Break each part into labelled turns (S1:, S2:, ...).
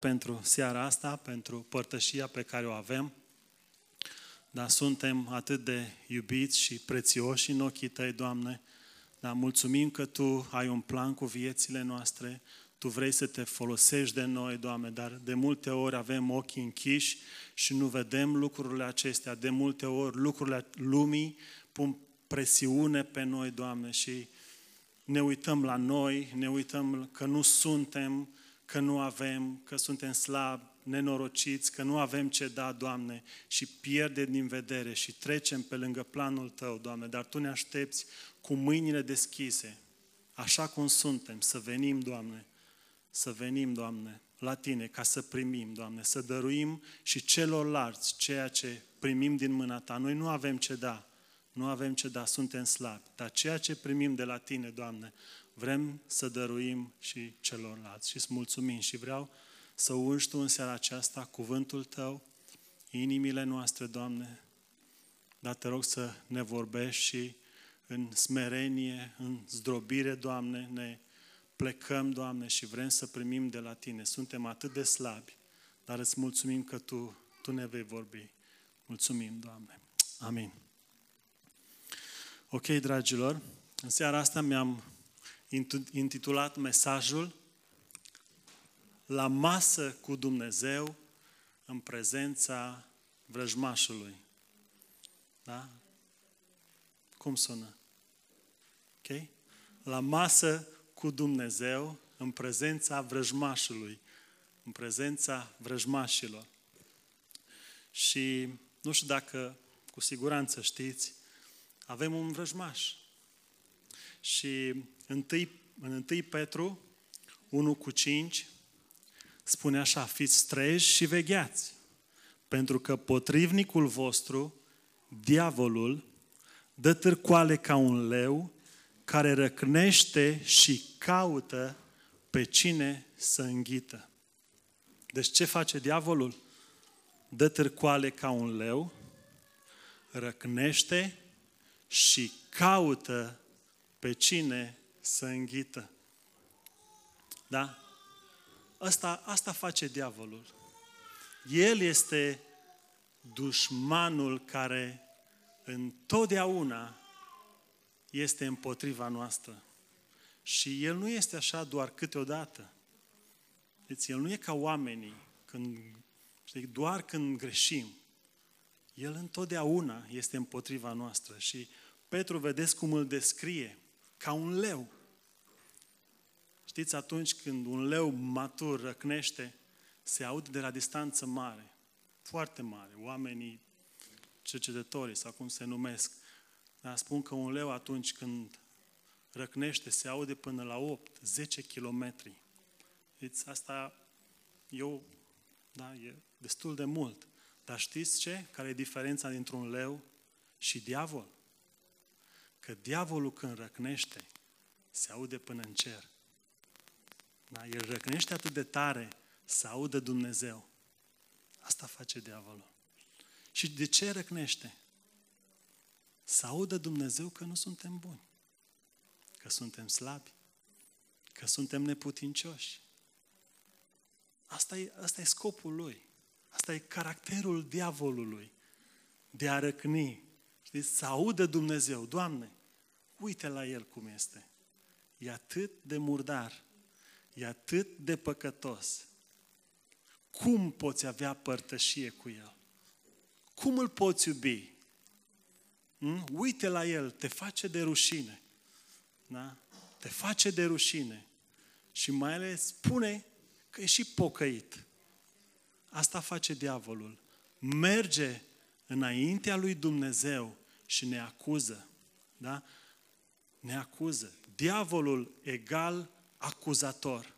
S1: pentru seara asta, pentru părtășia pe care o avem. Dar suntem atât de iubiți și prețioși în ochii Tăi, Doamne. Dar mulțumim că Tu ai un plan cu viețile noastre, Tu vrei să te folosești de noi, Doamne, dar de multe ori avem ochii închiși și nu vedem lucrurile acestea. De multe ori lucrurile lumii pun presiune pe noi, Doamne, și ne uităm la noi, ne uităm că nu suntem, că nu avem, că suntem slabi, nenorociți, că nu avem ce da, Doamne, și pierdem din vedere și trecem pe lângă planul Tău, Doamne, dar Tu ne aștepți cu mâinile deschise, așa cum suntem, să venim, Doamne, să venim, Doamne, la Tine, ca să primim, Doamne, să dăruim și celorlalți ceea ce primim din mâna Ta. Noi nu avem ce da, nu avem ce da, suntem slabi, dar ceea ce primim de la Tine, Doamne, vrem să dăruim și celorlalți și îți mulțumim și vreau să ungi Tu în seara aceasta cuvântul Tău, inimile noastre, Doamne, dar te rog să ne vorbești și în smerenie, în zdrobire, Doamne, ne plecăm, Doamne, și vrem să primim de la Tine. Suntem atât de slabi, dar îți mulțumim că Tu, tu ne vei vorbi. Mulțumim, Doamne. Amin. Ok, dragilor, în seara asta mi-am intitulat mesajul La masă cu Dumnezeu în prezența vrăjmașului. Da? Cum sună? Ok? La masă cu Dumnezeu în prezența vrăjmașului, în prezența vrăjmașilor. Și nu știu dacă cu siguranță știți, avem un vrăjmaș. Și întâi, în 1 Petru 1 cu 5 spune așa, fiți treji și vegheați, pentru că potrivnicul vostru, diavolul, dă târcoale ca un leu care răcnește și caută pe cine să înghită. Deci ce face diavolul? Dă târcoale ca un leu, răcnește și caută pe cine să înghită. Da? Asta, asta face diavolul. El este dușmanul care întotdeauna este împotriva noastră. Și el nu este așa doar câteodată. Deci el nu e ca oamenii, când, știi, doar când greșim. El întotdeauna este împotriva noastră. Și Petru, vedeți cum îl descrie, ca un leu. Știți, atunci când un leu matur răcnește, se aude de la distanță mare, foarte mare. Oamenii, cercetătorii sau cum se numesc, dar spun că un leu atunci când răcnește se aude până la 8-10 kilometri. Deci asta eu, da, e destul de mult. Dar știți ce? Care e diferența dintre un leu și diavol? Că diavolul când răcnește, se aude până în cer. Da? El răcnește atât de tare să audă Dumnezeu. Asta face diavolul. Și de ce răcnește? Să audă Dumnezeu că nu suntem buni, că suntem slabi, că suntem neputincioși. Asta e, asta e scopul lui. Asta e caracterul diavolului de a răcni. Știți? Să audă Dumnezeu, Doamne, uite la el cum este. E atât de murdar, e atât de păcătos. Cum poți avea părtășie cu el? Cum îl poți iubi? Hmm? Uite la el, te face de rușine. Da? Te face de rușine. Și mai ales spune că e și pocăit. Asta face diavolul. Merge înaintea lui Dumnezeu și ne acuză. Da? Ne acuză. Diavolul egal acuzator.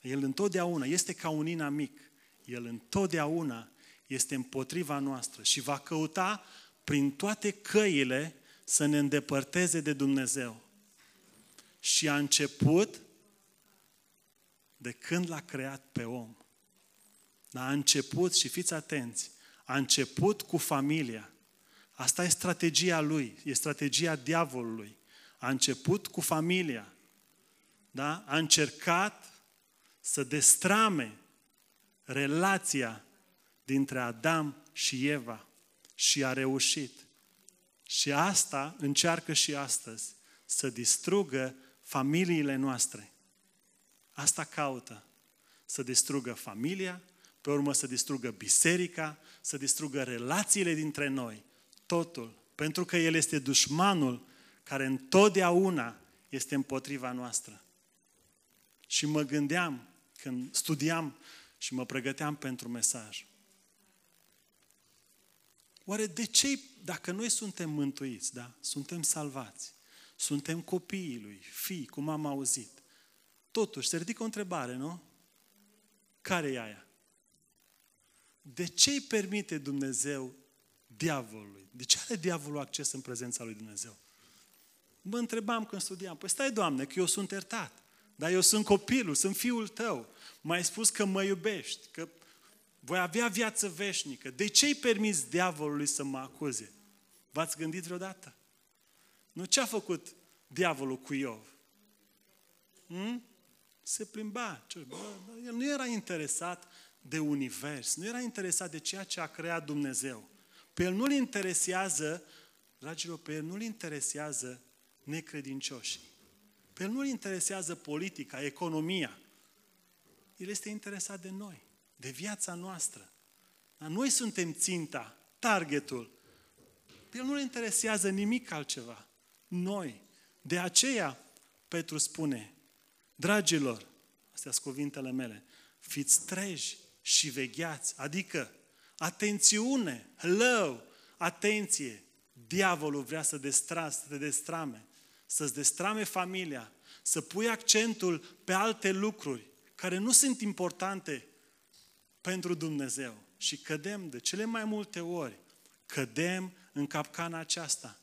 S1: El întotdeauna este ca un inamic. El întotdeauna este împotriva noastră și va căuta prin toate căile să ne îndepărteze de Dumnezeu. Și a început de când l-a creat pe om. Dar a început, și fiți atenți, a început cu familia. Asta e strategia lui, e strategia diavolului. A început cu familia. Da? A încercat să destrame relația dintre Adam și Eva și a reușit. Și asta încearcă și astăzi, să distrugă familiile noastre. Asta caută. Să distrugă familia, pe urmă să distrugă biserica, să distrugă relațiile dintre noi. Totul. Pentru că El este dușmanul care întotdeauna este împotriva noastră. Și mă gândeam, când studiam și mă pregăteam pentru mesaj, oare de ce, dacă noi suntem mântuiți, da? suntem salvați, suntem copiii lui, fii, cum am auzit, totuși se ridică o întrebare, nu? Care e aia? De ce îi permite Dumnezeu diavolului? De ce are diavolul acces în prezența lui Dumnezeu? Mă întrebam când studiam, păi stai, Doamne, că eu sunt iertat, dar eu sunt copilul, sunt fiul tău. M-ai spus că mă iubești, că voi avea viață veșnică. De ce îi permis diavolului să mă acuze? V-ați gândit vreodată? Nu ce a făcut diavolul cu Iov? Hmm? Se plimba. Bă, el nu era interesat de univers, nu era interesat de ceea ce a creat Dumnezeu. Pe el nu-l interesează, dragilor, pe el nu-l interesează necredincioșii. Pe el nu-l interesează politica, economia. El este interesat de noi, de viața noastră. Dar noi suntem ținta, targetul. Pe el nu-l interesează nimic altceva. Noi. De aceea, Petru spune, dragilor, astea sunt cuvintele mele, fiți treji și vegheați, adică atențiune, hello, atenție, diavolul vrea să, destra, să te destrame, să-ți destrame familia, să pui accentul pe alte lucruri care nu sunt importante pentru Dumnezeu. Și cădem de cele mai multe ori, cădem în capcana aceasta.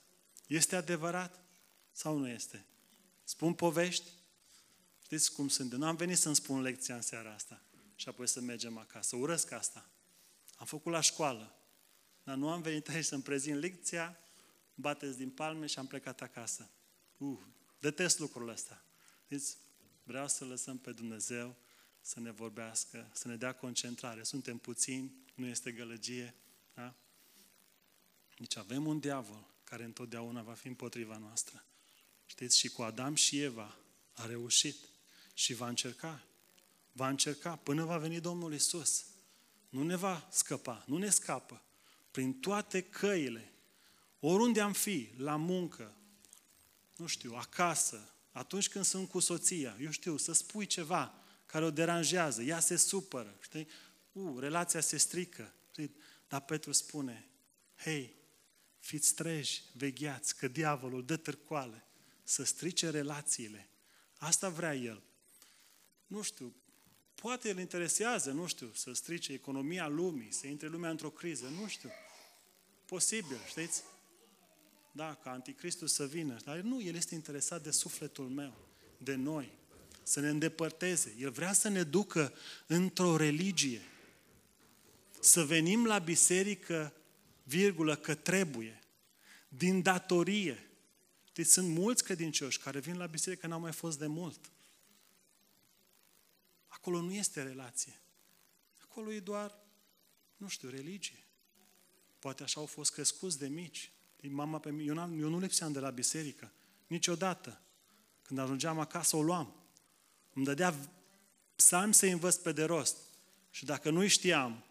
S1: Este adevărat sau nu este? Spun povești? Știți cum sunt? Nu am venit să-mi spun lecția în seara asta și apoi să mergem acasă. Urăsc asta. Am făcut la școală. Dar nu am venit aici să-mi prezint lecția, bateți din palme și am plecat acasă. Uh, detest lucrul ăsta. Deci, vreau să lăsăm pe Dumnezeu să ne vorbească, să ne dea concentrare. Suntem puțini, nu este gălăgie. Da? Deci avem un diavol care întotdeauna va fi împotriva noastră. Știți, și cu Adam și Eva a reușit și va încerca. Va încerca până va veni Domnul Isus. Nu ne va scăpa, nu ne scapă. Prin toate căile, oriunde am fi, la muncă, nu știu, acasă, atunci când sunt cu soția, eu știu, să spui ceva care o deranjează, ea se supără, știi? U, relația se strică. Știi? Dar Petru spune, hei, fiți treji, vegheați, că diavolul dă târcoale să strice relațiile. Asta vrea el. Nu știu, poate îl interesează, nu știu, să strice economia lumii, să intre lumea într-o criză, nu știu. Posibil, știți? Da, ca anticristul să vină. Dar nu, el este interesat de sufletul meu, de noi, să ne îndepărteze. El vrea să ne ducă într-o religie. Să venim la biserică, virgulă, că trebuie. Din datorie. Deci sunt mulți credincioși care vin la biserică n-au mai fost de mult. Acolo nu este relație. Acolo e doar, nu știu, religie. Poate așa au fost crescuți de mici. Mama pe mine, eu, eu nu lipseam de la biserică. Niciodată. Când ajungeam acasă, o luam. Îmi dădea psalmi să învăț pe de rost. Și dacă nu știam,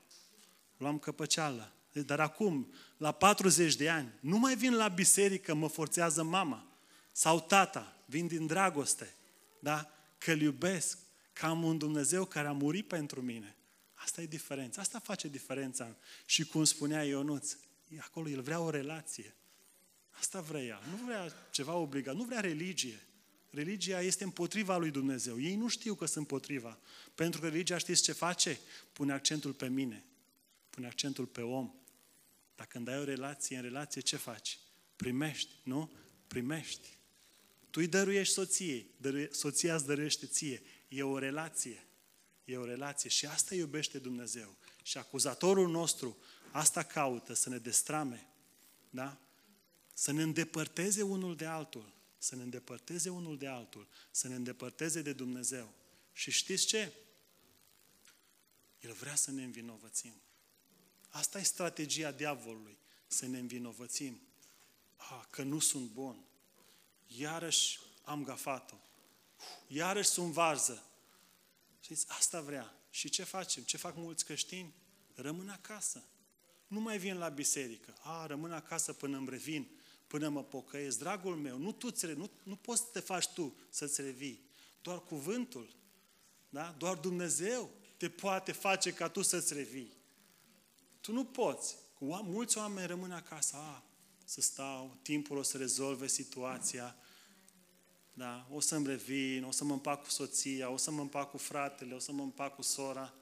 S1: luam căpăceală. Dar acum, la 40 de ani, nu mai vin la biserică, mă forțează mama sau tata, vin din dragoste, da? Că îl iubesc, că am un Dumnezeu care a murit pentru mine. Asta e diferența. Asta face diferența. Și cum spunea Ionuț, acolo el vrea o relație. Asta vrea ea. Nu vrea ceva obligat, nu vrea religie. Religia este împotriva lui Dumnezeu. Ei nu știu că sunt împotriva. Pentru că religia știți ce face? Pune accentul pe mine. Pune accentul pe om. Dar când ai o relație, în relație ce faci? Primești, nu? Primești. Tu îi dăruiești soției, soția îți dăruiește ție. E o relație. E o relație și asta iubește Dumnezeu. Și acuzatorul nostru asta caută, să ne destrame. Da? Să ne îndepărteze unul de altul. Să ne îndepărteze unul de altul. Să ne îndepărteze de Dumnezeu. Și știți ce? El vrea să ne învinovățim. Asta e strategia diavolului, să ne învinovățim. Ah, că nu sunt bun. Iarăși am gafat-o. Iarăși sunt varză. Știți, asta vrea. Și ce facem? Ce fac mulți creștini? Rămân acasă. Nu mai vin la biserică. A, rămân acasă până îmi revin, până mă pocăiesc. Dragul meu, nu, tu nu, nu poți să te faci tu să-ți revii. Doar cuvântul, da? doar Dumnezeu te poate face ca tu să-ți revii. Tu nu poți. Mulți oameni rămân acasă. A, să stau, timpul o să rezolve situația, da? o să-mi revin, o să mă împac cu soția, o să mă împac cu fratele, o să mă împac cu sora.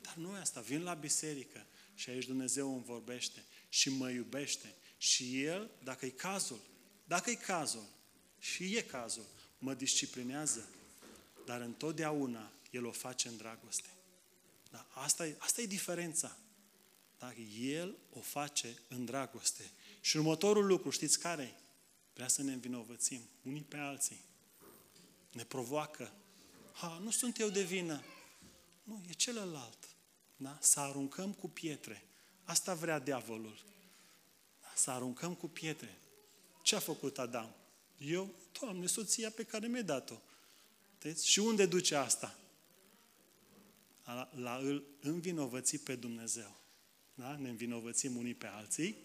S1: Dar nu e asta, vin la biserică și aici Dumnezeu îmi vorbește și mă iubește. Și El, dacă e cazul, dacă e cazul, și e cazul, mă disciplinează, dar întotdeauna El o face în dragoste. Da? Asta, e, asta e diferența. Dacă El o face în dragoste. Și următorul lucru, știți care e? Vrea să ne învinovățim unii pe alții. Ne provoacă. Ha, nu sunt eu de vină. Nu, e celălalt. Da? Să aruncăm cu pietre. Asta vrea diavolul. Da? Să aruncăm cu pietre. Ce a făcut Adam? Eu, Doamne, soția pe care mi-ai dat-o. Deci, și unde duce asta? La, la îl învinovăți pe Dumnezeu. Da? Ne învinovățim unii pe alții,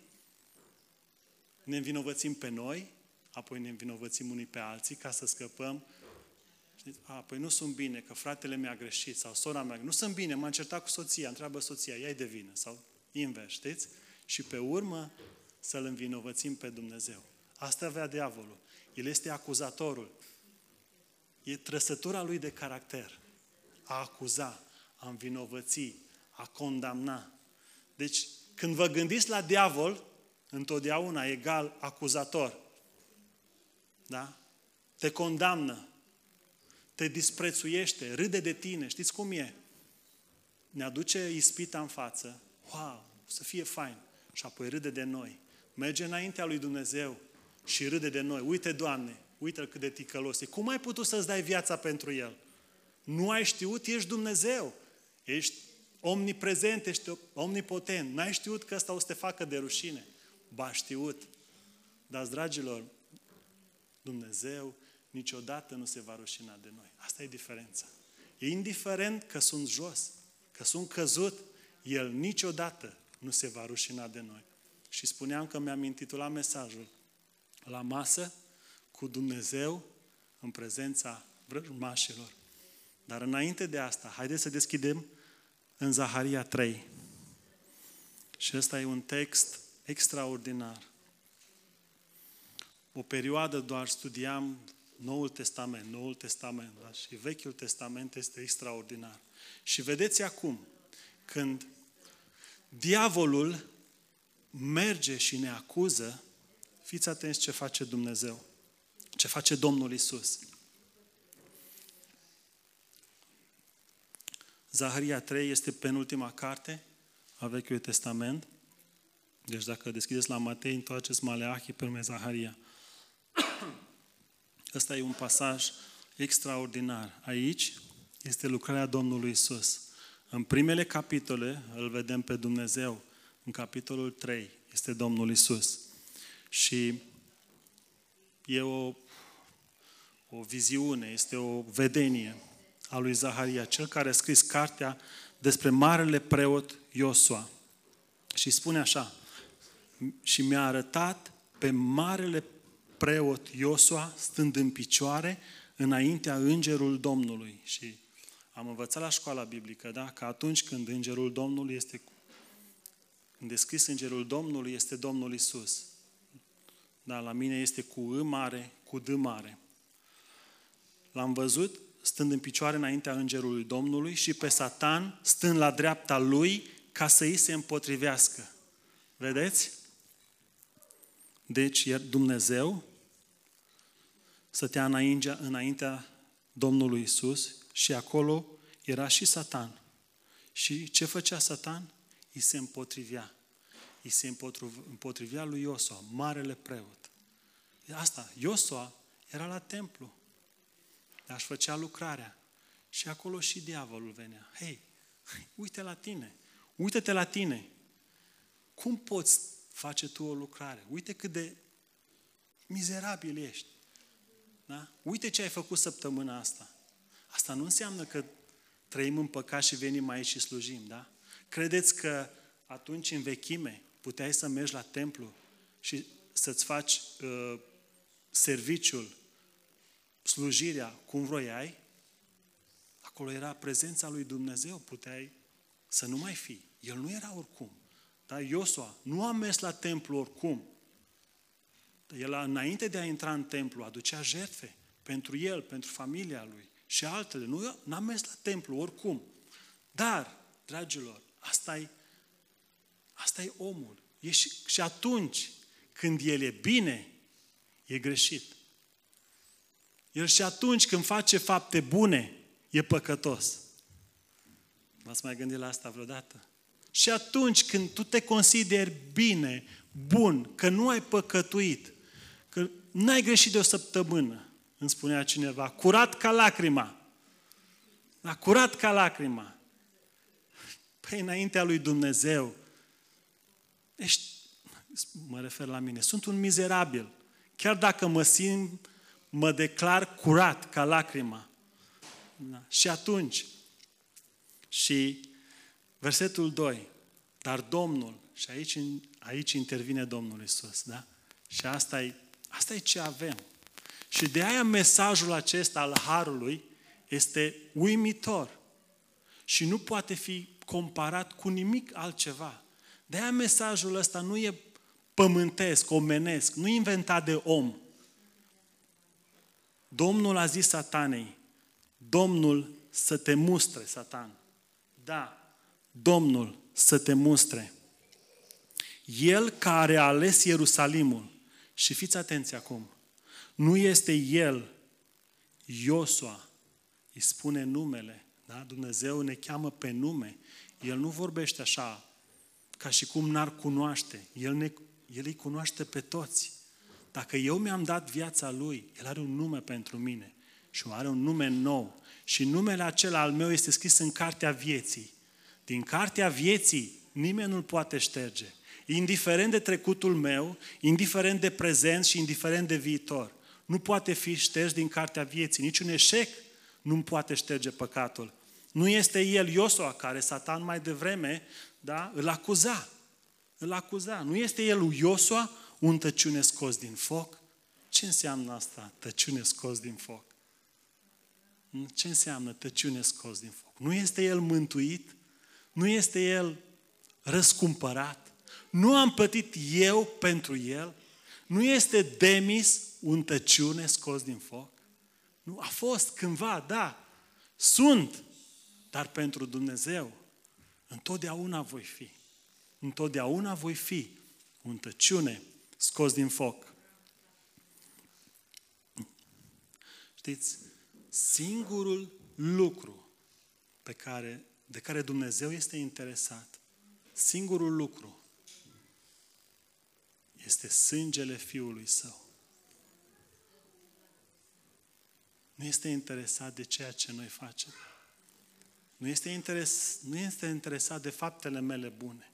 S1: ne învinovățim pe noi, apoi ne învinovățim unii pe alții ca să scăpăm. Știți? A, păi nu sunt bine, că fratele mi-a greșit sau sora mea. Nu sunt bine, m-am certat cu soția, întreabă soția, ea de vină. Sau invers, știți? Și pe urmă să-L învinovățim pe Dumnezeu. Asta avea diavolul. El este acuzatorul. E trăsătura lui de caracter. A acuza, a învinovăți, a condamna. Deci, când vă gândiți la diavol, întotdeauna egal acuzator. Da? Te condamnă, te disprețuiește, râde de tine. Știți cum e? Ne aduce ispita în față. Wow, să fie fain. Și apoi râde de noi. Merge înaintea lui Dumnezeu și râde de noi. Uite, Doamne, uite-l cât de ticălos e. Cum ai putut să-ți dai viața pentru el? Nu ai știut? Ești Dumnezeu. Ești omniprezent, ești omnipotent. N-ai știut că ăsta o să te facă de rușine. Ba știut. Dar, dragilor, Dumnezeu niciodată nu se va rușina de noi. Asta e diferența. E indiferent că sunt jos, că sunt căzut, El niciodată nu se va rușina de noi. Și spuneam că mi-am intitulat mesajul La masă cu Dumnezeu în prezența vrăjmașilor. Dar înainte de asta, haideți să deschidem în Zaharia 3. Și ăsta e un text extraordinar. O perioadă doar studiam Noul Testament, Noul Testament, da? și Vechiul Testament este extraordinar. Și vedeți acum, când diavolul merge și ne acuză, fiți atenți ce face Dumnezeu, ce face Domnul Isus. Zaharia 3 este penultima carte a Vechiului Testament. Deci dacă deschideți la Matei, întoarceți Maleahi pe Zaharia. Ăsta e un pasaj extraordinar. Aici este lucrarea Domnului Isus. În primele capitole îl vedem pe Dumnezeu. În capitolul 3 este Domnul Isus. Și e o, o viziune, este o vedenie a lui Zaharia, cel care a scris cartea despre marele preot Iosua. Și spune așa, și mi-a arătat pe marele preot Iosua stând în picioare înaintea îngerul Domnului. Și am învățat la școala biblică, da? că atunci când îngerul Domnului este când descris îngerul Domnului, este Domnul Isus. Da, la mine este cu î mare, cu d mare. L-am văzut stând în picioare înaintea îngerului Domnului și pe Satan stând la dreapta lui ca să îi se împotrivească. Vedeți? Deci Dumnezeu stătea înaintea, înaintea Domnului Isus și acolo era și Satan. Și ce făcea Satan? Îi se împotrivea. Îi se împotrivea lui Iosua, marele preot. Asta, Iosua era la templu. Dar își făcea lucrarea. Și acolo și diavolul venea. Hei, Uite la tine. Uită-te la tine. Cum poți face tu o lucrare? Uite cât de mizerabil ești. Da? Uite ce ai făcut săptămâna asta. Asta nu înseamnă că trăim în păcat și venim aici și slujim, da? Credeți că atunci în vechime puteai să mergi la templu și să-ți faci uh, serviciul, slujirea cum vroiai? Acolo era prezența lui Dumnezeu, puteai să nu mai fii. El nu era oricum. Da? Iosua nu a mers la templu oricum. El, înainte de a intra în templu, aducea jertfe pentru el, pentru familia lui și altele. Nu n-a mers la templu oricum. Dar, dragilor, asta e asta e omul. E și, și atunci când el e bine, e greșit. El și atunci când face fapte bune, e păcătos. V-ați mai gândit la asta vreodată? Și atunci când tu te consideri bine, bun, că nu ai păcătuit, că n-ai greșit de o săptămână, îmi spunea cineva, curat ca lacrima. Da, curat ca lacrima. Păi înaintea lui Dumnezeu, ești, mă refer la mine, sunt un mizerabil. Chiar dacă mă simt, mă declar curat ca lacrima. Da. Și atunci, și versetul 2, dar Domnul, și aici, aici intervine Domnul Isus, da? Și asta e, asta e ce avem. Și de aia mesajul acesta al Harului este uimitor și nu poate fi comparat cu nimic altceva. De aia mesajul ăsta nu e pământesc, omenesc, nu e inventat de om. Domnul a zis satanei, Domnul să te mustre, satan. Da, Domnul să te mustre. El care a ales Ierusalimul, și fiți atenți acum, nu este El, Iosua, îi spune numele, da? Dumnezeu ne cheamă pe nume. El nu vorbește așa, ca și cum n-ar cunoaște. El, ne, el îi cunoaște pe toți. Dacă eu mi-am dat viața Lui, El are un nume pentru mine și are un nume nou. Și numele acela al meu este scris în cartea vieții. Din cartea vieții nimeni nu-l poate șterge. Indiferent de trecutul meu, indiferent de prezent și indiferent de viitor. Nu poate fi șters din cartea vieții. Niciun eșec nu poate șterge păcatul. Nu este el Iosua care Satan mai devreme da, îl acuza. Îl acuza. Nu este el Iosua un tăciune scos din foc? Ce înseamnă asta, tăciune scos din foc? Ce înseamnă tăciune scos din foc? Nu este el mântuit? Nu este el răscumpărat? Nu am plătit eu pentru el? Nu este Demis un tăciune scos din foc? Nu, a fost cândva, da. Sunt, dar pentru Dumnezeu întotdeauna voi fi. Întotdeauna voi fi un tăciune scos din foc. Știți, singurul lucru pe care, de care Dumnezeu este interesat, singurul lucru este sângele Fiului Său. Nu este interesat de ceea ce noi facem. Nu este, interes, nu este interesat de faptele mele bune.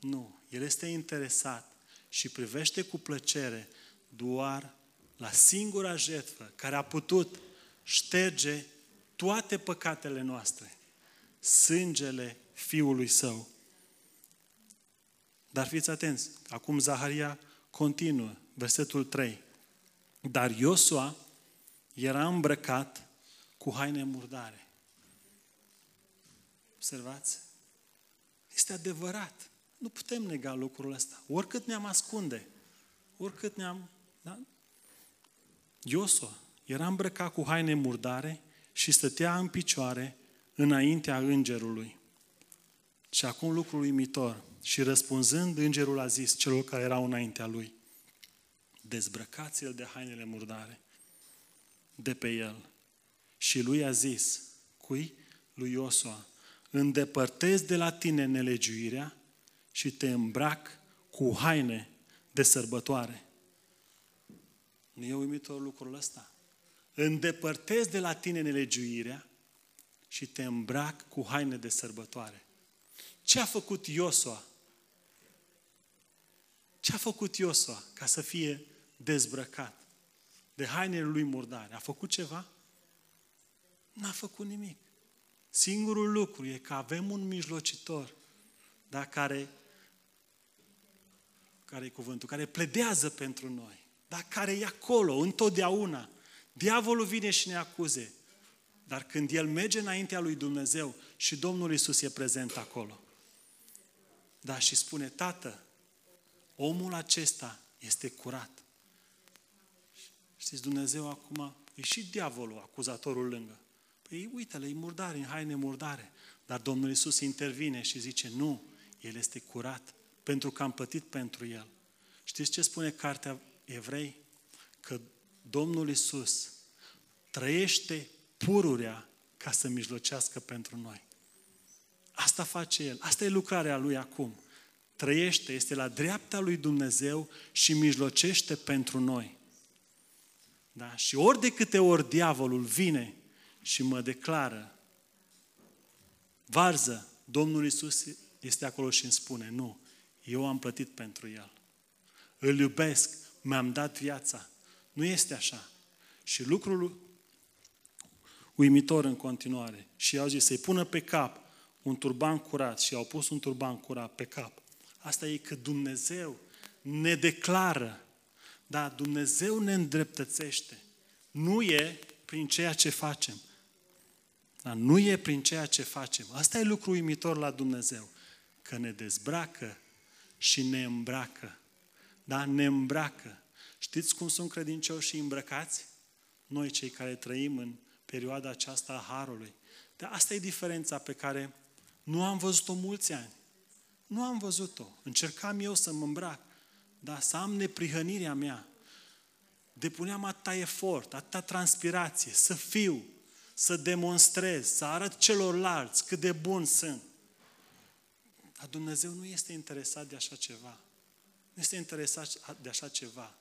S1: Nu. El este interesat și privește cu plăcere doar la singura jertfă care a putut șterge toate păcatele noastre. Sângele Fiului Său. Dar fiți atenți, acum Zaharia continuă, versetul 3. Dar Iosua era îmbrăcat cu haine murdare. Observați? Este adevărat. Nu putem nega lucrul ăsta. Oricât ne-am ascunde, oricât ne-am... Da? Iosua era îmbrăcat cu haine murdare și stătea în picioare înaintea îngerului. Și acum lucrul uimitor. Și răspunzând, îngerul a zis celor care erau înaintea lui, dezbrăcați-l de hainele murdare de pe el. Și lui a zis, cui? Lui Iosua, îndepărtez de la tine nelegiuirea și te îmbrac cu haine de sărbătoare. Nu e uimitor lucrul ăsta? Îndepărtez de la tine nelegiuirea și te îmbrac cu haine de sărbătoare. Ce a făcut Iosua? Ce a făcut Iosua ca să fie dezbrăcat de hainele lui murdare? A făcut ceva? N-a făcut nimic. Singurul lucru e că avem un mijlocitor, da, care, care e cuvântul, care pledează pentru noi, da, care e acolo, întotdeauna. Diavolul vine și ne acuze, dar când el merge înaintea lui Dumnezeu și Domnul Isus e prezent acolo, da, și spune, Tată, omul acesta este curat. Știți, Dumnezeu acum, e și diavolul, acuzatorul lângă. Păi uite-le, e murdare, în haine murdare. Dar Domnul Isus intervine și zice, nu, El este curat, pentru că am plătit pentru El. Știți ce spune cartea Evrei? Că Domnul Isus trăiește pururea ca să mijlocească pentru noi. Asta face El. Asta e lucrarea Lui acum. Trăiește, este la dreapta Lui Dumnezeu și mijlocește pentru noi. Da? Și ori de câte ori diavolul vine și mă declară, varză, Domnul Isus este acolo și îmi spune, nu, eu am plătit pentru El. Îl iubesc, mi-am dat viața. Nu este așa. Și lucrul uimitor în continuare. Și au zis să-i pună pe cap un turban curat și au pus un turban curat pe cap. Asta e că Dumnezeu ne declară, da, Dumnezeu ne îndreptățește. Nu e prin ceea ce facem, dar nu e prin ceea ce facem. Asta e lucru uimitor la Dumnezeu. Că ne dezbracă și ne îmbracă. Da? Ne îmbracă. Știți cum sunt credincioși îmbrăcați? Noi cei care trăim în perioada aceasta a Harului. Dar asta e diferența pe care nu am văzut-o mulți ani. Nu am văzut-o. Încercam eu să mă îmbrac, dar să am neprihănirea mea. Depuneam atâta efort, atâta transpirație, să fiu, să demonstrez, să arăt celorlalți cât de bun sunt. Dar Dumnezeu nu este interesat de așa ceva. Nu este interesat de așa ceva.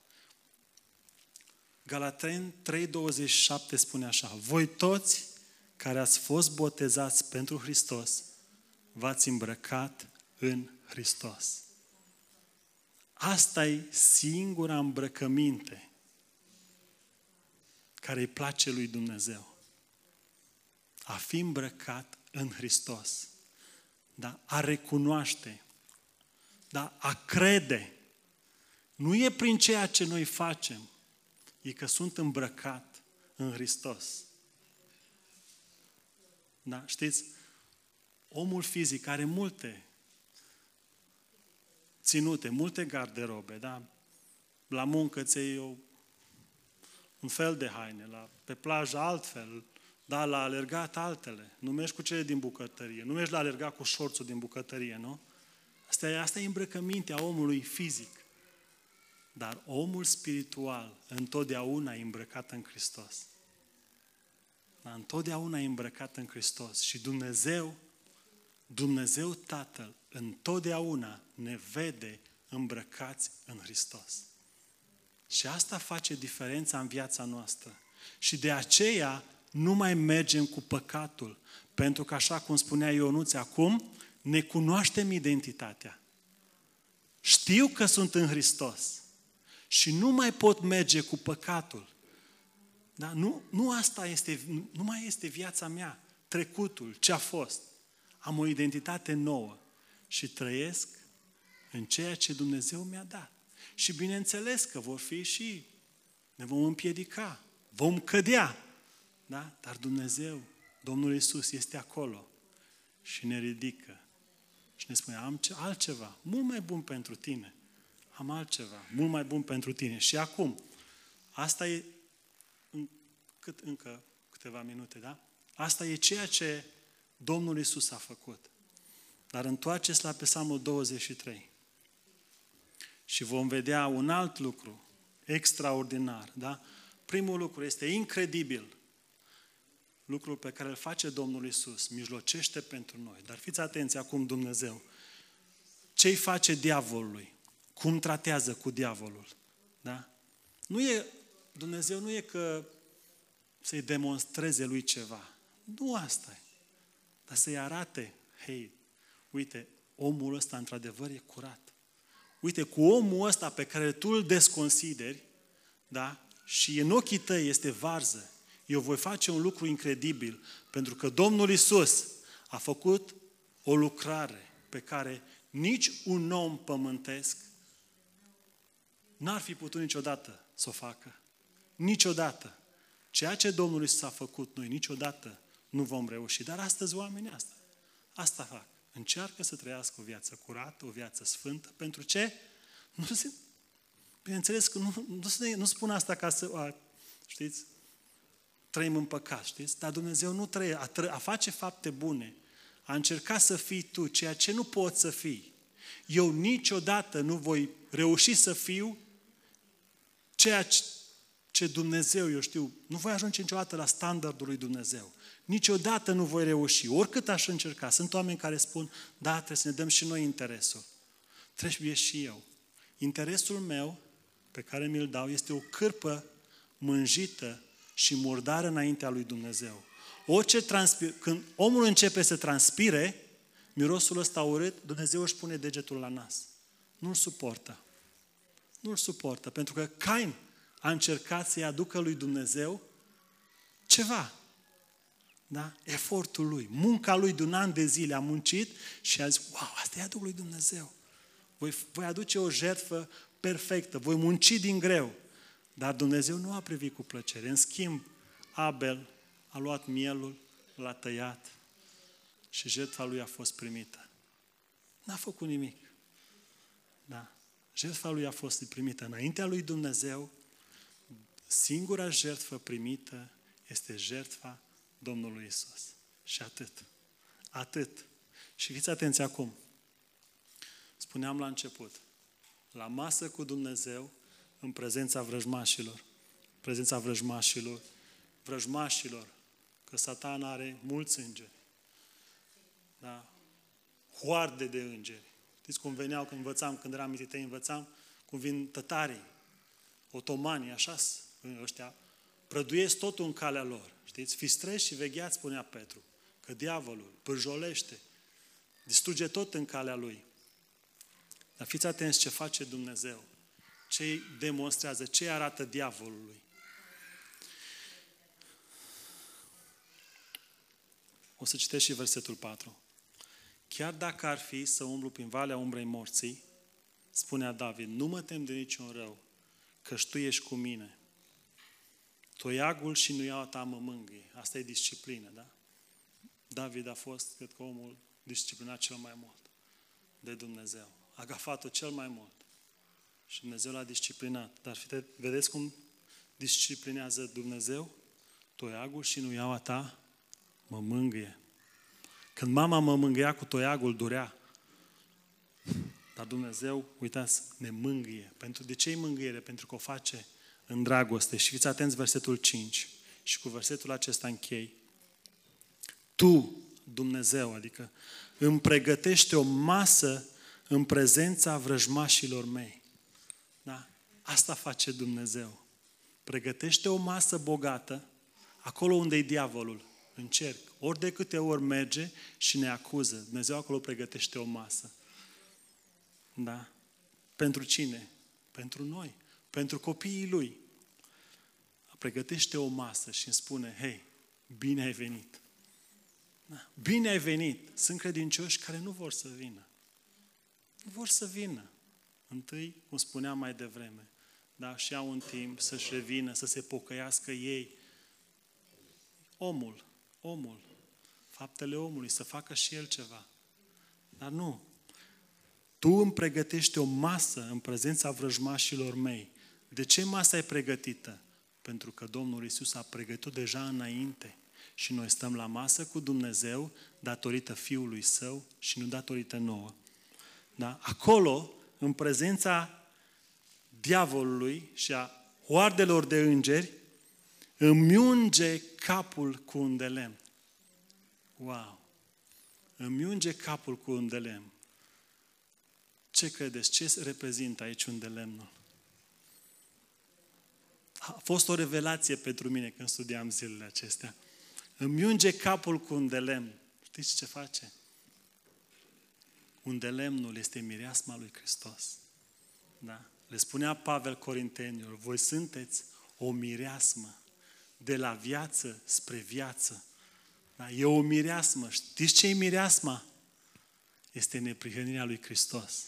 S1: Galaten 3.27 spune așa, voi toți care ați fost botezați pentru Hristos, v-ați îmbrăcat în Hristos. Asta e singura îmbrăcăminte care îi place lui Dumnezeu a fi îmbrăcat în Hristos, da? a recunoaște, da? a crede. Nu e prin ceea ce noi facem, e că sunt îmbrăcat în Hristos. Da? Știți, omul fizic are multe ținute, multe garderobe, da? La muncă ți un fel de haine, la, pe plajă altfel, dar la alergat altele. Nu mergi cu cele din bucătărie. Nu mergi la alergat cu șorțul din bucătărie, nu? Asta e, asta e îmbrăcămintea omului fizic. Dar omul spiritual întotdeauna e îmbrăcat în Hristos. Dar întotdeauna e îmbrăcat în Hristos. Și Dumnezeu, Dumnezeu Tatăl, întotdeauna ne vede îmbrăcați în Hristos. Și asta face diferența în viața noastră. Și de aceea nu mai mergem cu păcatul. Pentru că, așa cum spunea Ionuț acum, ne cunoaștem identitatea. Știu că sunt în Hristos. Și nu mai pot merge cu păcatul. Da? Nu, nu asta este, nu mai este viața mea, trecutul, ce a fost. Am o identitate nouă și trăiesc în ceea ce Dumnezeu mi-a dat. Și bineînțeles că vor fi și ne vom împiedica, vom cădea, da? Dar Dumnezeu, Domnul Isus este acolo și ne ridică și ne spune, am altceva, mult mai bun pentru tine. Am altceva, mult mai bun pentru tine. Și acum, asta e, în, cât încă câteva minute, da? Asta e ceea ce Domnul Isus a făcut. Dar întoarceți la Psalmul 23. Și vom vedea un alt lucru extraordinar, da? Primul lucru este incredibil lucrul pe care îl face Domnul Isus, mijlocește pentru noi. Dar fiți atenți acum Dumnezeu. Ce-i face diavolului? Cum tratează cu diavolul? Da? Nu e, Dumnezeu nu e că să-i demonstreze lui ceva. Nu asta e. dar să-i arate, hei, uite, omul ăsta într-adevăr e curat. Uite, cu omul ăsta pe care tu îl desconsideri, da? Și în ochii tăi este varză. Eu voi face un lucru incredibil, pentru că Domnul Isus a făcut o lucrare pe care nici un om pământesc n-ar fi putut niciodată să o facă. Niciodată. Ceea ce Domnul Isus a făcut noi, niciodată nu vom reuși. Dar astăzi oamenii asta, asta fac. Încearcă să trăiască o viață curată, o viață sfântă. Pentru ce? Nu se, bineînțeles că nu, nu, nu, nu spun asta ca să, a, știți, trăim în păcat, știți? Dar Dumnezeu nu trăie, a, tră, a face fapte bune, a încerca să fii tu ceea ce nu poți să fii. Eu niciodată nu voi reuși să fiu ceea ce Dumnezeu, eu știu, nu voi ajunge niciodată la standardul lui Dumnezeu. Niciodată nu voi reuși, oricât aș încerca. Sunt oameni care spun, da, trebuie să ne dăm și noi interesul. Trebuie și eu. Interesul meu, pe care mi-l dau, este o cârpă mânjită și murdară înaintea lui Dumnezeu. Orice transpir, când omul începe să transpire, mirosul ăsta urât, Dumnezeu își pune degetul la nas. Nu-l suportă. Nu-l suportă, pentru că Cain a încercat să-i aducă lui Dumnezeu ceva. Da? Efortul lui, munca lui de un an de zile a muncit și a zis, wow, asta i aduc lui Dumnezeu. Voi, voi aduce o jertfă perfectă, voi munci din greu. Dar Dumnezeu nu a privit cu plăcere. În schimb, Abel a luat mielul, l-a tăiat și jertfa lui a fost primită. N-a făcut nimic. Da. Jertfa lui a fost primită înaintea lui Dumnezeu. Singura jertfă primită este jertfa Domnului Isus. Și atât. Atât. Și fiți atenți acum. Spuneam la început. La masă cu Dumnezeu, în prezența vrăjmașilor. Prezența vrăjmașilor. Vrăjmașilor. Că satan are mulți îngeri. Da? Hoarde de îngeri. Știți cum veneau când învățam, când eram mititei, învățam, cum vin tătarii, otomanii, așa ăștia, prăduiesc totul în calea lor. Știți? Fiți treși și vegheați, spunea Petru, că diavolul pârjolește, distruge tot în calea lui. Dar fiți atenți ce face Dumnezeu, ce îi demonstrează, ce arată diavolului. O să citesc și versetul 4. Chiar dacă ar fi să umblu prin valea umbrei morții, spunea David, nu mă tem de niciun rău, că tu ești cu mine. Toiagul și nuiaua ta mă mângâie. Asta e disciplină, da? David a fost, cred că, omul disciplinat cel mai mult de Dumnezeu. A gafat-o cel mai mult. Și Dumnezeu l-a disciplinat. Dar vedeți cum disciplinează Dumnezeu? Toiagul și nuiaua ta mă mângâie. Când mama mă mângâia cu toiagul, durea. Dar Dumnezeu, uitați, ne mângâie. Pentru de ce e mângâiere? Pentru că o face în dragoste. Și fiți atenți versetul 5. Și cu versetul acesta închei. Tu, Dumnezeu, adică îmi pregătește o masă în prezența vrăjmașilor mei. Da? Asta face Dumnezeu. Pregătește o masă bogată acolo unde e diavolul, în cerc. Ori de câte ori merge și ne acuză. Dumnezeu acolo pregătește o masă. Da? Pentru cine? Pentru noi. Pentru copiii lui pregătește o masă și îmi spune, hei, bine ai venit. Da, bine ai venit. Sunt credincioși care nu vor să vină. Nu vor să vină. Întâi, cum spuneam mai devreme, da, și au un timp să-și revină, să se pocăiască ei. Omul, omul, faptele omului, să facă și el ceva. Dar nu. Tu îmi pregătești o masă în prezența vrăjmașilor mei. De ce masa e pregătită? Pentru că Domnul Isus a pregătit deja înainte și noi stăm la masă cu Dumnezeu datorită Fiului Său și nu datorită nouă. Da? Acolo, în prezența diavolului și a hoardelor de îngeri, îmi unge capul cu un de lemn. Wow! Îmi unge capul cu un de lemn. Ce credeți? Ce reprezintă aici un de lemnul? A fost o revelație pentru mine când studiam zilele acestea. Îmi unge capul cu un de lemn. Știți ce face? Unde lemnul este mireasma lui Hristos. Da? Le spunea Pavel Corintenilor, voi sunteți o mireasmă de la viață spre viață. Da? E o mireasmă. Știți ce e mireasma? Este neprihănirea lui Hristos.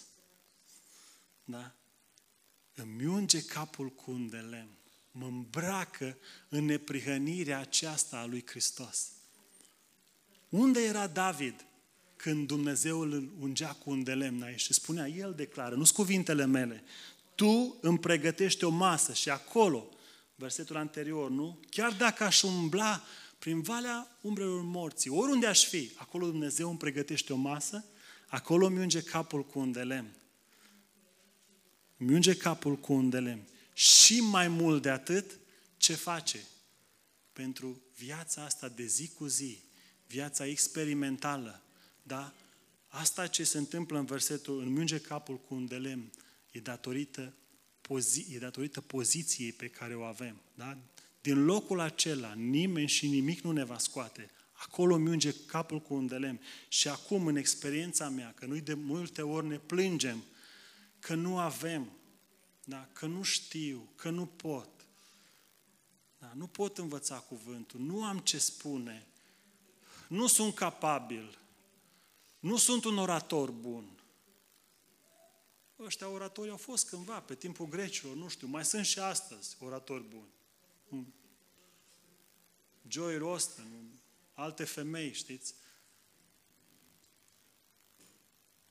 S1: Da? Îmi unge capul cu un de lemn. Mă îmbracă în neprihănirea aceasta a lui Hristos. Unde era David când Dumnezeu îl ungea cu un de lemn aici? Și spunea, el declară, nu-s cuvintele mele, tu îmi pregătești o masă și acolo, versetul anterior, nu? Chiar dacă aș umbla prin valea umbrelor morții, oriunde aș fi, acolo Dumnezeu îmi pregătește o masă, acolo îmi unge capul cu un de lemn. Îmi unge capul cu un de lemn. Și mai mult de atât, ce face? Pentru viața asta de zi cu zi, viața experimentală, da? Asta ce se întâmplă în versetul, îmi unge capul cu un de lemn, e datorită, pozi, e datorită poziției pe care o avem. Da? Din locul acela, nimeni și nimic nu ne va scoate. Acolo mi unge capul cu un de lemn. Și acum, în experiența mea, că noi de multe ori ne plângem că nu avem, da? că nu știu, că nu pot. Da? Nu pot învăța cuvântul, nu am ce spune, nu sunt capabil, nu sunt un orator bun. Ăștia oratori au fost cândva, pe timpul grecilor, nu știu, mai sunt și astăzi oratori buni. Hmm. Joy Rosten, alte femei, știți?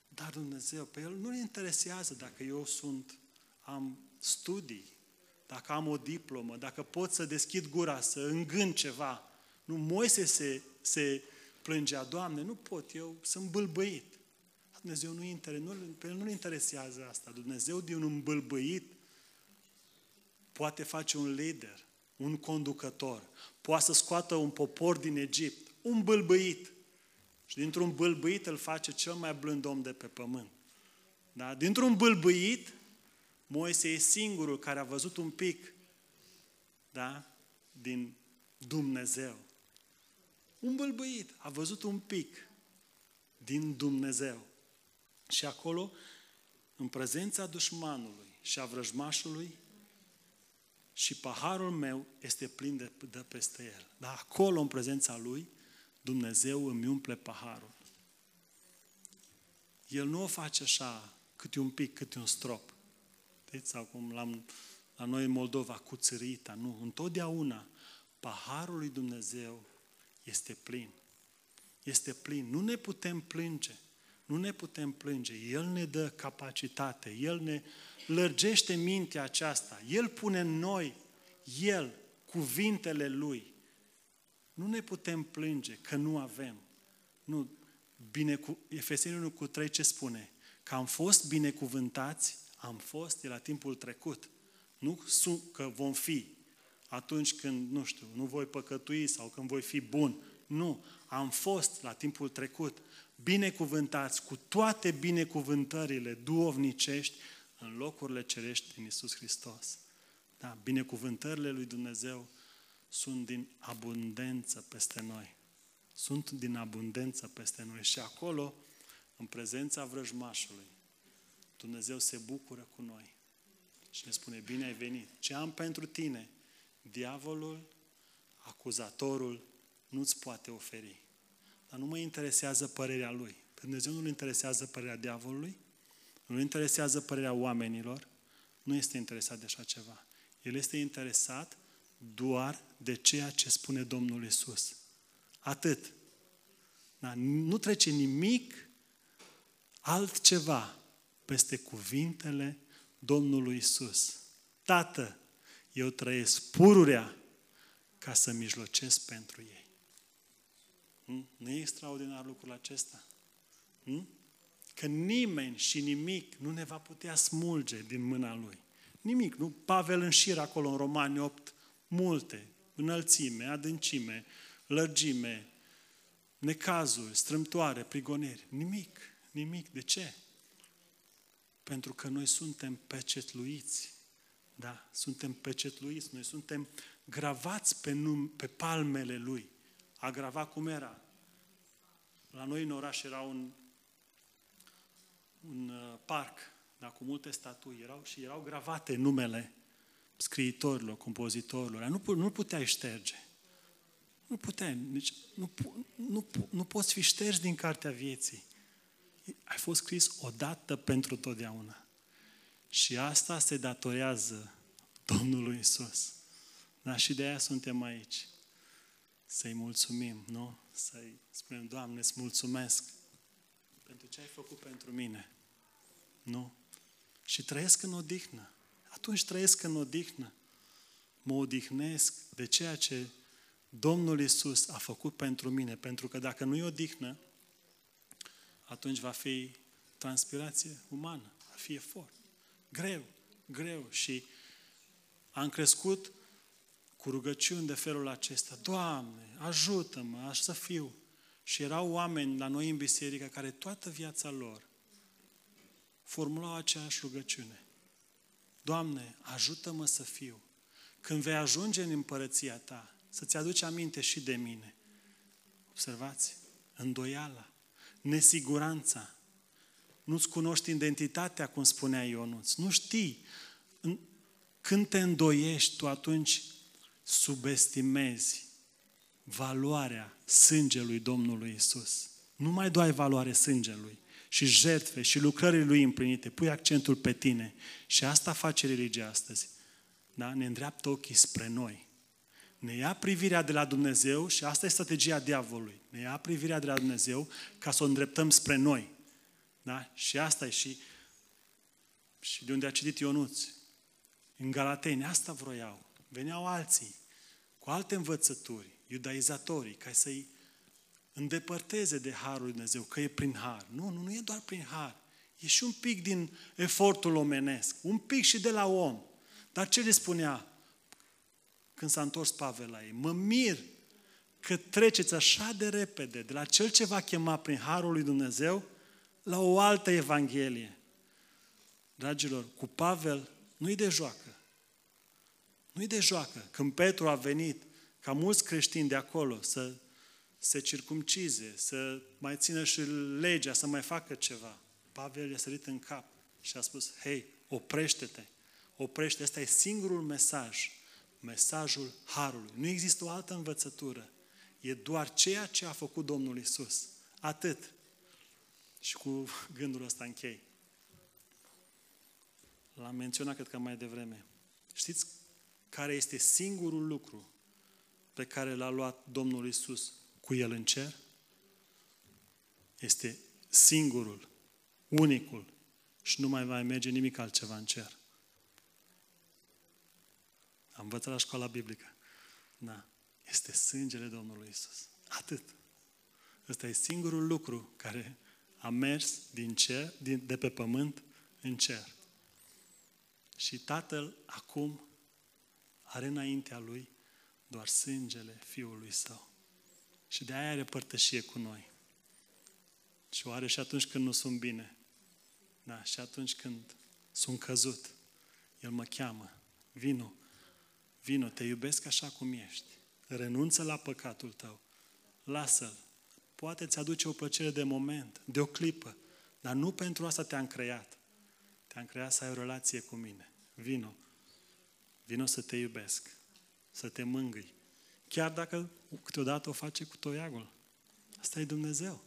S1: Dar Dumnezeu, pe El nu-L interesează dacă eu sunt, am studii, dacă am o diplomă, dacă pot să deschid gura, să îngând ceva. Nu, Moise se, se plângea, Doamne, nu pot, eu sunt bâlbăit. Dumnezeu nu, inter, nu, pe el nu interesează asta. Dumnezeu din un bâlbăit poate face un lider, un conducător. Poate să scoată un popor din Egipt, un bâlbăit. Și dintr-un bâlbăit îl face cel mai blând om de pe pământ. Da? Dintr-un bâlbăit, Moise e singurul care a văzut un pic da? din Dumnezeu. Un bâlbâit a văzut un pic din Dumnezeu. Și acolo, în prezența dușmanului și a vrăjmașului, și paharul meu este plin de, de peste el. Dar acolo, în prezența lui, Dumnezeu îmi umple paharul. El nu o face așa, câte un pic, câte un strop. Știți, acum la, la noi în Moldova, cu țărita, nu. Întotdeauna, paharul lui Dumnezeu este plin. Este plin. Nu ne putem plânge. Nu ne putem plânge. El ne dă capacitate. El ne lărgește mintea aceasta. El pune în noi, El, cuvintele Lui. Nu ne putem plânge că nu avem. Nu, bine cu, Efeseni 1 cu 3 ce spune? Că am fost binecuvântați, am fost, e la timpul trecut. Nu că vom fi atunci când, nu știu, nu voi păcătui sau când voi fi bun. Nu, am fost la timpul trecut binecuvântați cu toate binecuvântările duovnicești în locurile cerești din Isus Hristos. Da, binecuvântările lui Dumnezeu sunt din abundență peste noi. Sunt din abundență peste noi și acolo, în prezența vrăjmașului, Dumnezeu se bucură cu noi și ne spune, bine ai venit. Ce am pentru tine? Diavolul, acuzatorul, nu-ți poate oferi. Dar nu mă interesează părerea lui. Pe Dumnezeu nu-L interesează părerea diavolului, nu-L interesează părerea oamenilor, nu este interesat de așa ceva. El este interesat doar de ceea ce spune Domnul Isus. Atât. Da? Nu trece nimic altceva peste cuvintele Domnului Isus. Tată, eu trăiesc pururea ca să mijlocesc pentru ei. Hmm? Nu e extraordinar lucrul acesta? Hmm? Că nimeni și nimic nu ne va putea smulge din mâna Lui. Nimic. Nu? Pavel înșiră acolo în Romani 8 multe. Înălțime, adâncime, lărgime, necazuri, strâmtoare, prigoneri. Nimic. Nimic. De ce? Pentru că noi suntem pecetluiți. Da, suntem pecetluiți. Noi suntem gravați pe, num- pe palmele Lui. A gravat cum era? La noi în oraș era un, un uh, parc da, cu multe statui erau, și erau gravate numele scriitorilor, compozitorilor. Nu, nu puteai șterge. Nu puteai, nici, nu, nu, nu poți fi șters din cartea vieții. Ai fost scris odată pentru totdeauna. Și asta se datorează Domnului Isus. Da, și de aia suntem aici. Să-i mulțumim, nu? Să-i spunem, Doamne, îți mulțumesc pentru ce ai făcut pentru mine. Nu? Și trăiesc în odihnă. Atunci trăiesc în odihnă. Mă odihnesc de ceea ce Domnul Isus a făcut pentru mine. Pentru că dacă nu e odihnă, atunci va fi transpirație umană, va fi efort. Greu, greu. Și am crescut cu rugăciuni de felul acesta. Doamne, ajută-mă, aș să fiu. Și erau oameni la noi în biserică care toată viața lor formulau aceeași rugăciune. Doamne, ajută-mă să fiu. Când vei ajunge în împărăția Ta, să-ți aduci aminte și de mine. Observați? Îndoiala, nesiguranța. Nu-ți cunoști identitatea, cum spunea Ionuț. Nu știi. Când te îndoiești, tu atunci subestimezi valoarea sângelui Domnului Isus. Nu mai doar valoare sângelui, și jertfe și lucrările Lui împlinite. Pui accentul pe tine. Și asta face religia astăzi. Da? Ne îndreaptă ochii spre noi. Ne ia privirea de la Dumnezeu și asta e strategia diavolului. Ne ia privirea de la Dumnezeu ca să o îndreptăm spre noi. Da? Și asta e și, și de unde a citit Ionuț. În Galateni, asta vroiau. Veneau alții cu alte învățături, iudaizatorii, ca să-i îndepărteze de Harul Lui Dumnezeu, că e prin Har. Nu, nu, nu e doar prin Har. E și un pic din efortul omenesc, un pic și de la om. Dar ce le spunea când s-a întors Pavel la ei? Mă mir că treceți așa de repede de la cel ce va chema prin Harul lui Dumnezeu la o altă Evanghelie. Dragilor, cu Pavel nu-i de joacă. Nu-i de joacă. Când Petru a venit, ca mulți creștini de acolo, să se circumcize, să mai țină și legea, să mai facă ceva. Pavel i-a sărit în cap și a spus, hei, oprește-te, oprește, ăsta e singurul mesaj, mesajul Harului. Nu există o altă învățătură. E doar ceea ce a făcut Domnul Isus. Atât. Și cu gândul ăsta închei. L-am menționat, cred că mai devreme. Știți care este singurul lucru pe care l-a luat Domnul Isus cu El în cer? Este singurul, unicul și nu mai va merge nimic altceva în cer. Am învățat la școala biblică. Da. Este sângele Domnului Isus. Atât. Ăsta e singurul lucru care a mers din cer, din, de pe pământ în cer. Și Tatăl acum are înaintea lui doar sângele Fiului Său. Și de aia are părtășie cu noi. Și o are și atunci când nu sunt bine. Da, și atunci când sunt căzut. El mă cheamă. Vino. Vino, te iubesc așa cum ești. Renunță la păcatul tău. Lasă-l. Poate ți aduce o plăcere de moment, de o clipă. Dar nu pentru asta te-am creat. Te-am creat să ai o relație cu mine. Vino. Vino să te iubesc. Să te mângâi. Chiar dacă câteodată o face cu toiagul. Asta e Dumnezeu.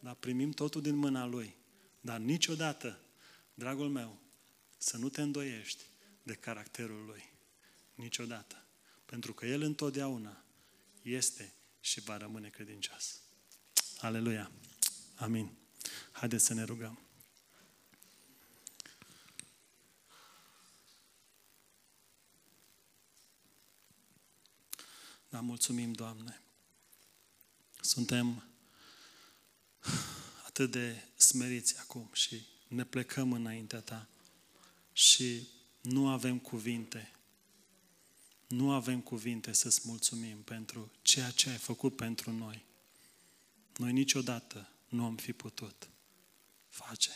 S1: Dar primim totul din mâna Lui. Dar niciodată, dragul meu, să nu te îndoiești de caracterul Lui. Niciodată. Pentru că El întotdeauna este și va rămâne credincios. Aleluia. Amin. Haideți să ne rugăm. Da, mulțumim, Doamne. Suntem atât de smeriți acum și ne plecăm înaintea Ta și nu avem cuvinte. Nu avem cuvinte să-ți mulțumim pentru ceea ce ai făcut pentru noi. Noi niciodată nu am fi putut face.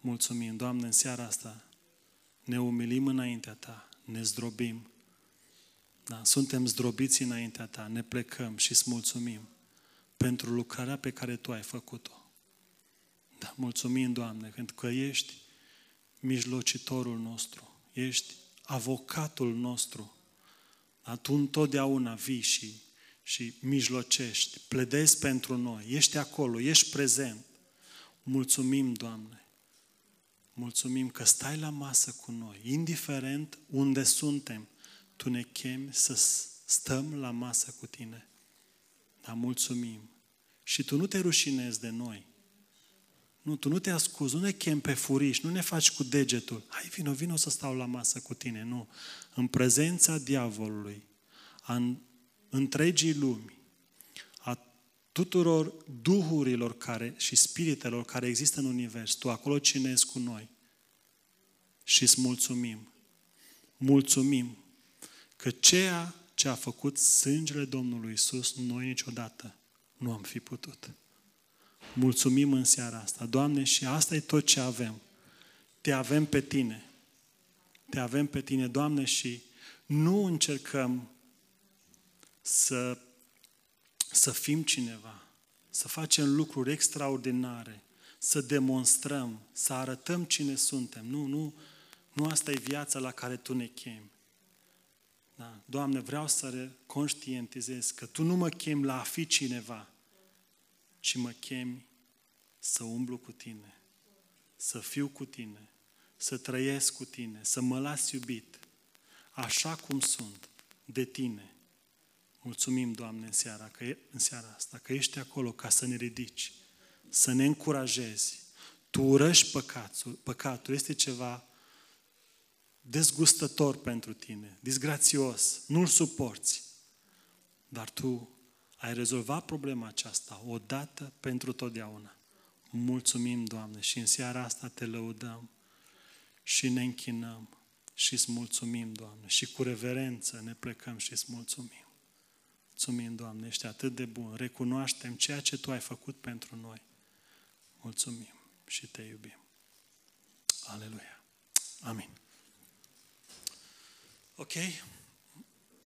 S1: Mulțumim, Doamne, în seara asta ne umilim înaintea Ta, ne zdrobim da, suntem zdrobiți înaintea Ta, ne plecăm și îți mulțumim pentru lucrarea pe care Tu ai făcut-o. Da, mulțumim, Doamne, pentru că ești mijlocitorul nostru, ești avocatul nostru. Dar Tu întotdeauna vii și, și mijlocești, pledezi pentru noi, ești acolo, ești prezent. Mulțumim, Doamne. Mulțumim că stai la masă cu noi, indiferent unde suntem. Tu ne chemi să stăm la masă cu tine. Dar mulțumim. Și tu nu te rușinezi de noi. Nu, tu nu te ascuzi, nu ne chem pe furiș, nu ne faci cu degetul. Hai, vino, vino să stau la masă cu tine. Nu. În prezența diavolului, a întregii lumi, a tuturor duhurilor care, și spiritelor care există în univers, tu acolo cinezi cu noi. Și îți mulțumim. Mulțumim că ceea ce a făcut sângele Domnului Isus, noi niciodată nu am fi putut. Mulțumim în seara asta. Doamne, și asta e tot ce avem. Te avem pe Tine. Te avem pe Tine, Doamne, și nu încercăm să, să fim cineva, să facem lucruri extraordinare, să demonstrăm, să arătăm cine suntem. Nu, nu, nu asta e viața la care Tu ne chemi. Da. Doamne, vreau să conștientizez că Tu nu mă chem la a fi cineva, ci mă chemi să umblu cu Tine, să fiu cu Tine, să trăiesc cu Tine, să mă las iubit, așa cum sunt, de Tine. Mulțumim, Doamne, în seara, că, în seara asta, că ești acolo ca să ne ridici, să ne încurajezi. Tu urăști păcatul, păcatul este ceva dezgustător pentru tine, disgrațios, nu-l suporți. Dar tu ai rezolvat problema aceasta odată pentru totdeauna. Mulțumim, Doamne, și în seara asta te lăudăm și ne închinăm și îți mulțumim, Doamne, și cu reverență ne plecăm și îți mulțumim. Mulțumim, Doamne, ești atât de bun. Recunoaștem ceea ce Tu ai făcut pentru noi. Mulțumim și te iubim. Aleluia. Amin. Ok?